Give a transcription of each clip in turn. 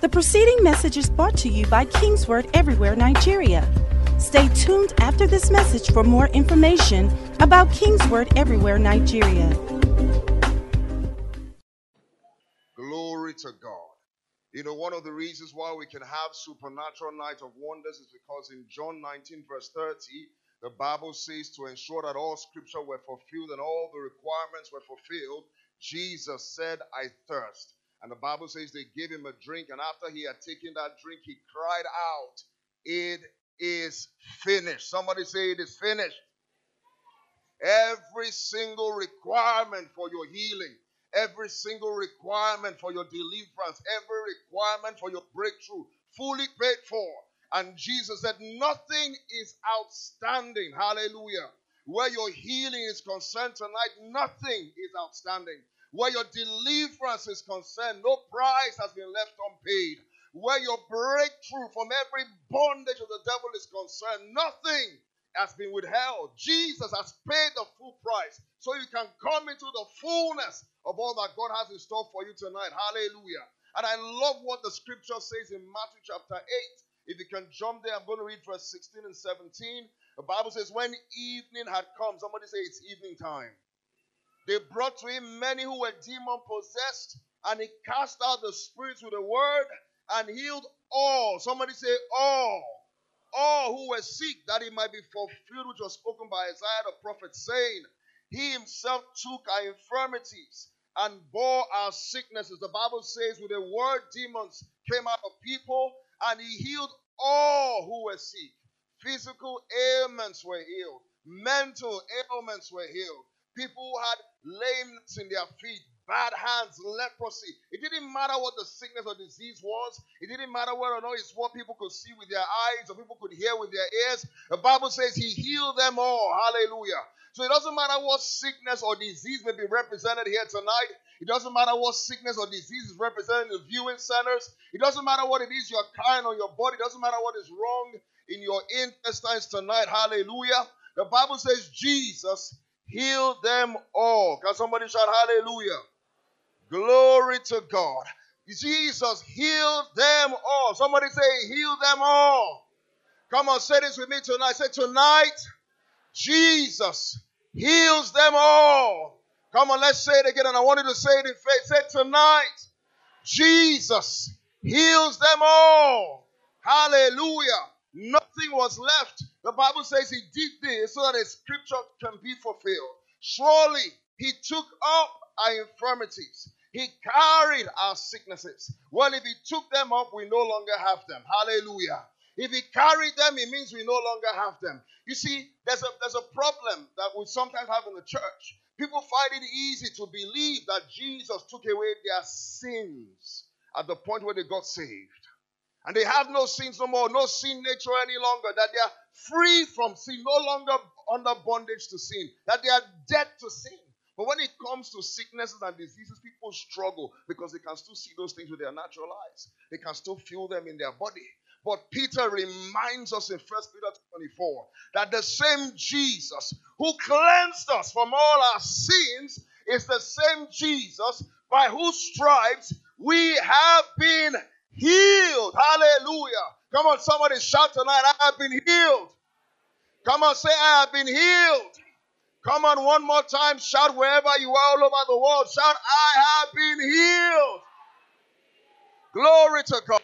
The preceding message is brought to you by Kingsword Everywhere Nigeria. Stay tuned after this message for more information about Kingsword Everywhere Nigeria. Glory to God. You know, one of the reasons why we can have supernatural night of wonders is because in John 19, verse 30, the Bible says to ensure that all scripture were fulfilled and all the requirements were fulfilled, Jesus said, I thirst. And the Bible says they gave him a drink, and after he had taken that drink, he cried out, It is finished. Somebody say, It is finished. Every single requirement for your healing, every single requirement for your deliverance, every requirement for your breakthrough, fully paid for. And Jesus said, Nothing is outstanding. Hallelujah. Where your healing is concerned tonight, nothing is outstanding. Where your deliverance is concerned, no price has been left unpaid. Where your breakthrough from every bondage of the devil is concerned, nothing has been withheld. Jesus has paid the full price so you can come into the fullness of all that God has in store for you tonight. Hallelujah. And I love what the scripture says in Matthew chapter 8. If you can jump there, I'm going to read verse 16 and 17. The Bible says, When evening had come, somebody say it's evening time. They brought to him many who were demon possessed, and he cast out the spirits with a word and healed all. Somebody say, all. All who were sick, that it might be fulfilled, which was spoken by Isaiah the prophet, saying, He himself took our infirmities and bore our sicknesses. The Bible says, with a word, demons came out of people, and he healed all who were sick. Physical ailments were healed, mental ailments were healed. People who had lameness in their feet, bad hands, leprosy. It didn't matter what the sickness or disease was. It didn't matter whether or not it's what people could see with their eyes or people could hear with their ears. The Bible says he healed them all. Hallelujah. So it doesn't matter what sickness or disease may be represented here tonight. It doesn't matter what sickness or disease is represented in the viewing centers. It doesn't matter what it is you're carrying on your body. It doesn't matter what is wrong in your intestines tonight. Hallelujah. The Bible says Jesus healed them all. Can somebody shout hallelujah? Glory to God. Jesus healed them all. Somebody say, heal them all. Come on, say this with me tonight. Say, tonight, Jesus heals them all. Come on, let's say it again. And I want you to say it in faith. Say, tonight, Jesus heals them all. Hallelujah. Nothing was left. The Bible says he did this so that the scripture can be fulfilled. Surely he took up our infirmities. He carried our sicknesses. Well, if he took them up, we no longer have them. Hallelujah. If he carried them, it means we no longer have them. You see, there's a, there's a problem that we sometimes have in the church. People find it easy to believe that Jesus took away their sins at the point where they got saved. And they have no sins no more, no sin nature any longer, that they are free from sin, no longer under bondage to sin, that they are dead to sin. But when it comes to sicknesses and diseases, people struggle because they can still see those things with their natural eyes. They can still feel them in their body. But Peter reminds us in 1 Peter 24 that the same Jesus who cleansed us from all our sins is the same Jesus by whose stripes we have been healed. Hallelujah. Come on, somebody shout tonight, I have been healed. Come on, say, I have been healed. Come on, one more time. Shout wherever you are all over the world. Shout, I have been healed. Glory to God.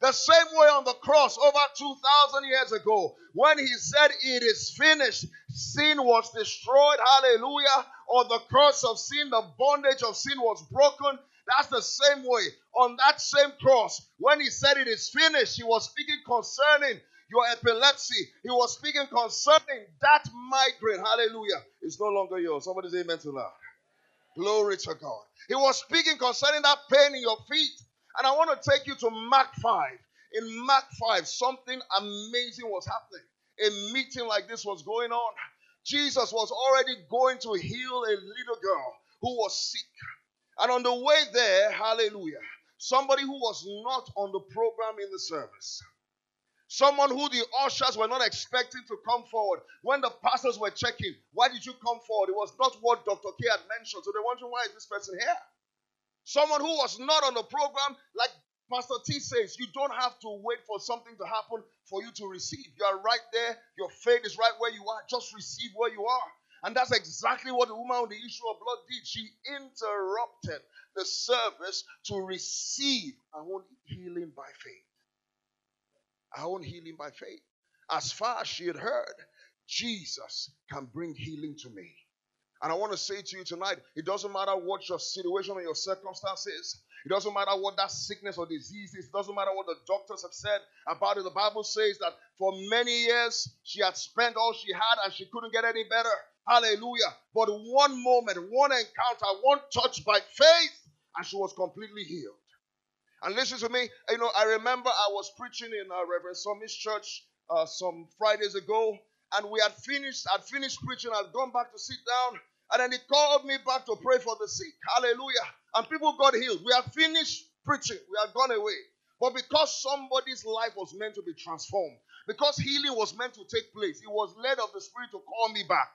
The same way on the cross over 2,000 years ago, when he said, It is finished, sin was destroyed. Hallelujah. On the cross of sin, the bondage of sin was broken. That's the same way. On that same cross, when he said, It is finished, he was speaking concerning your epilepsy. He was speaking concerning that migraine. Hallelujah. It's no longer yours. Somebody say amen to that. Glory to God. He was speaking concerning that pain in your feet. And I want to take you to Mark 5. In Mark 5, something amazing was happening. A meeting like this was going on. Jesus was already going to heal a little girl who was sick. And on the way there, hallelujah, somebody who was not on the program in the service Someone who the ushers were not expecting to come forward. When the pastors were checking, why did you come forward? It was not what Dr. K had mentioned. So they're wondering, why is this person here? Someone who was not on the program, like Pastor T says you don't have to wait for something to happen for you to receive. You are right there. Your faith is right where you are. Just receive where you are. And that's exactly what the woman with the issue of blood did. She interrupted the service to receive our own healing by faith. Our own healing by faith. As far as she had heard, Jesus can bring healing to me. And I want to say to you tonight, it doesn't matter what your situation or your circumstances. It doesn't matter what that sickness or disease is. It doesn't matter what the doctors have said about it. The Bible says that for many years she had spent all she had and she couldn't get any better. Hallelujah. But one moment, one encounter, one touch by faith, and she was completely healed. And listen to me. You know, I remember I was preaching in uh, Reverend Summits Church uh, some Fridays ago, and we had finished. I'd finished preaching. I'd gone back to sit down, and then he called me back to pray for the sick. Hallelujah. And people got healed. We had finished preaching. We had gone away. But because somebody's life was meant to be transformed, because healing was meant to take place, he was led of the Spirit to call me back.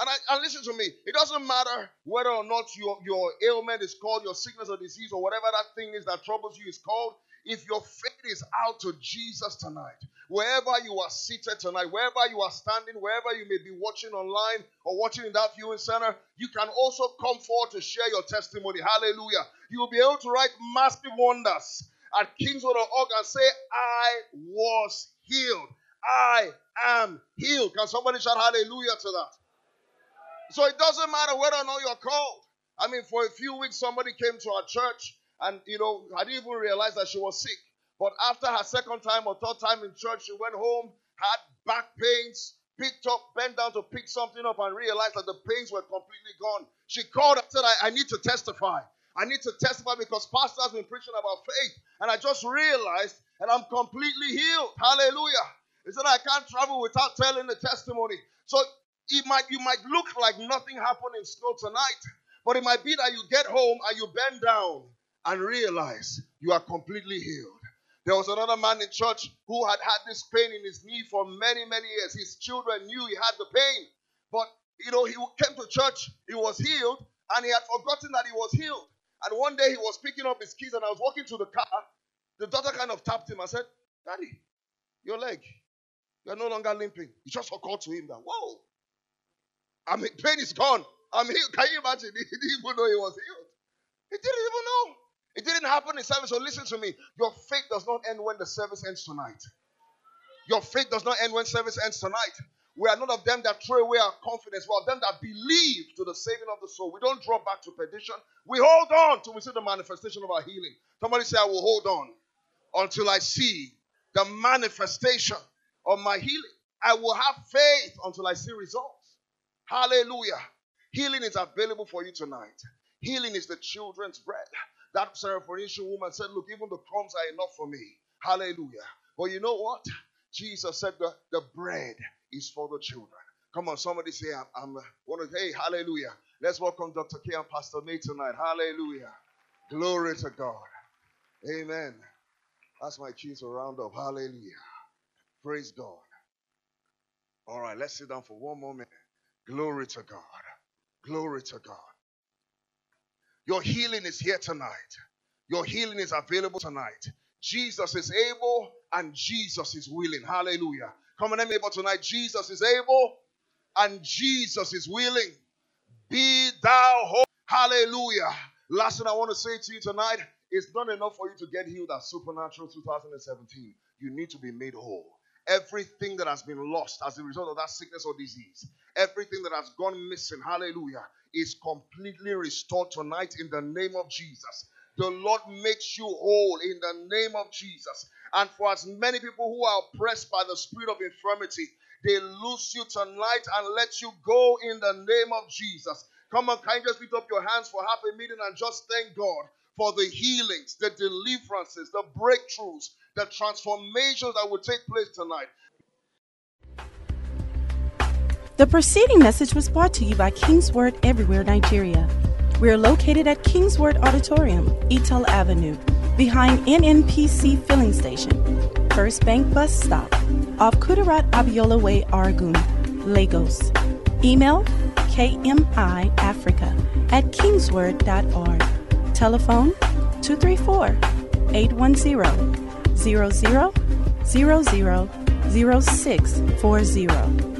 And, I, and listen to me, it doesn't matter whether or not your, your ailment is called your sickness or disease or whatever that thing is that troubles you is called. If your faith is out to Jesus tonight, wherever you are seated tonight, wherever you are standing, wherever you may be watching online or watching in that viewing center, you can also come forward to share your testimony. Hallelujah. You will be able to write massive wonders at Kingsword.org and say, I was healed. I am healed. Can somebody shout hallelujah to that? So it doesn't matter whether or not you're called. I mean, for a few weeks, somebody came to our church and, you know, I didn't even realize that she was sick. But after her second time or third time in church, she went home, had back pains, picked up, bent down to pick something up, and realized that the pains were completely gone. She called and said, I, I need to testify. I need to testify because Pastor has been preaching about faith. And I just realized and I'm completely healed. Hallelujah. He said, I can't travel without telling the testimony. So it might you might look like nothing happened in school tonight, but it might be that you get home and you bend down and realize you are completely healed. There was another man in church who had had this pain in his knee for many, many years. His children knew he had the pain, but you know, he came to church, he was healed, and he had forgotten that he was healed. And one day he was picking up his keys, and I was walking to the car. The daughter kind of tapped him and said, Daddy, your leg, you're no longer limping. It just occurred to him that, whoa, I mean, pain is gone. I mean. Can you imagine? He didn't even know he was healed. He didn't even know. It didn't happen in service. So listen to me. Your faith does not end when the service ends tonight. Your faith does not end when service ends tonight. We are not of them that throw away our confidence. We are of them that believe to the saving of the soul. We don't draw back to perdition. We hold on till we see the manifestation of our healing. Somebody say, I will hold on until I see the manifestation of my healing. I will have faith until I see results. Hallelujah. Healing is available for you tonight. Healing is the children's bread. That Syrophoenician woman said, Look, even the crumbs are enough for me. Hallelujah. But you know what? Jesus said the, the bread is for the children. Come on, somebody say, I'm, I'm want to, hey, hallelujah. Let's welcome Dr. K and Pastor May tonight. Hallelujah. Glory to God. Amen. That's my to round up. Hallelujah. Praise God. All right, let's sit down for one more minute. Glory to God. Glory to God. Your healing is here tonight. Your healing is available tonight. Jesus is able and Jesus is willing. Hallelujah. Come on, neighbor tonight. Jesus is able and Jesus is willing. Be thou whole. Hallelujah. Last thing I want to say to you tonight it's not enough for you to get healed at Supernatural 2017. You need to be made whole everything that has been lost as a result of that sickness or disease, everything that has gone missing, hallelujah, is completely restored tonight in the name of Jesus. The Lord makes you whole in the name of Jesus. And for as many people who are oppressed by the spirit of infirmity, they loose you tonight and let you go in the name of Jesus. Come on, can you just lift up your hands for half a minute and just thank God for the healings, the deliverances, the breakthroughs, the transformations that will take place tonight. The preceding message was brought to you by Kingsword Everywhere Nigeria. We are located at Kingsword Auditorium, Etel Avenue, behind NNPC Filling Station, First Bank Bus Stop, off Kudirat Abiola Way, Oregun, Lagos. Email kmiafrica at kingsword.org. Telephone 234 810 00 00 0640.